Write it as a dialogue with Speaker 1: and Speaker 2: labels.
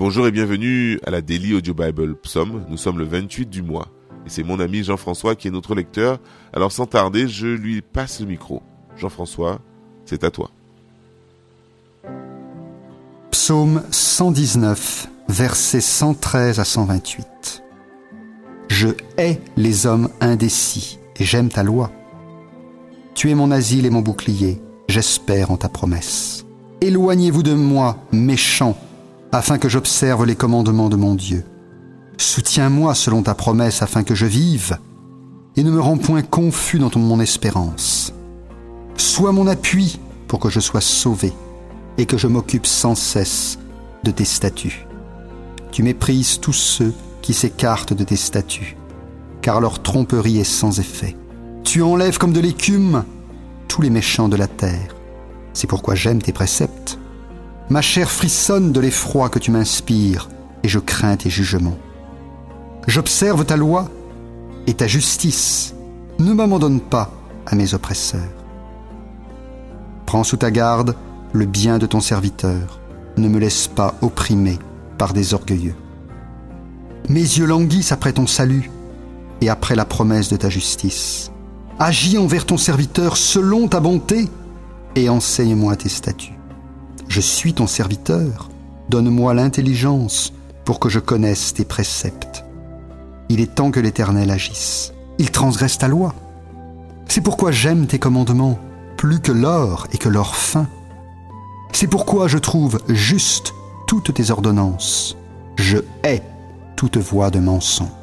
Speaker 1: Bonjour et bienvenue à la Daily Audio Bible Psaume. Nous sommes le 28 du mois. Et c'est mon ami Jean-François qui est notre lecteur. Alors sans tarder, je lui passe le micro. Jean-François, c'est à toi.
Speaker 2: Psaume 119, versets 113 à 128. Je hais les hommes indécis et j'aime ta loi. Tu es mon asile et mon bouclier, j'espère en ta promesse. Éloignez-vous de moi, méchants, afin que j'observe les commandements de mon Dieu. Soutiens-moi selon ta promesse afin que je vive, et ne me rends point confus dans mon espérance. Sois mon appui pour que je sois sauvé, et que je m'occupe sans cesse de tes statuts. Tu méprises tous ceux qui s'écartent de tes statuts, car leur tromperie est sans effet. Tu enlèves comme de l'écume tous les méchants de la terre. C'est pourquoi j'aime tes préceptes. Ma chair frissonne de l'effroi que tu m'inspires, et je crains tes jugements. J'observe ta loi et ta justice. Ne m'abandonne pas à mes oppresseurs. Prends sous ta garde le bien de ton serviteur. Ne me laisse pas opprimer par des orgueilleux. Mes yeux languissent après ton salut et après la promesse de ta justice. Agis envers ton serviteur selon ta bonté et enseigne-moi tes statuts. Je suis ton serviteur, donne-moi l'intelligence pour que je connaisse tes préceptes. Il est temps que l'Éternel agisse. Il transgresse ta loi. C'est pourquoi j'aime tes commandements plus que l'or et que l'or fin. C'est pourquoi je trouve juste toutes tes ordonnances. Je hais toute voie de mensonge.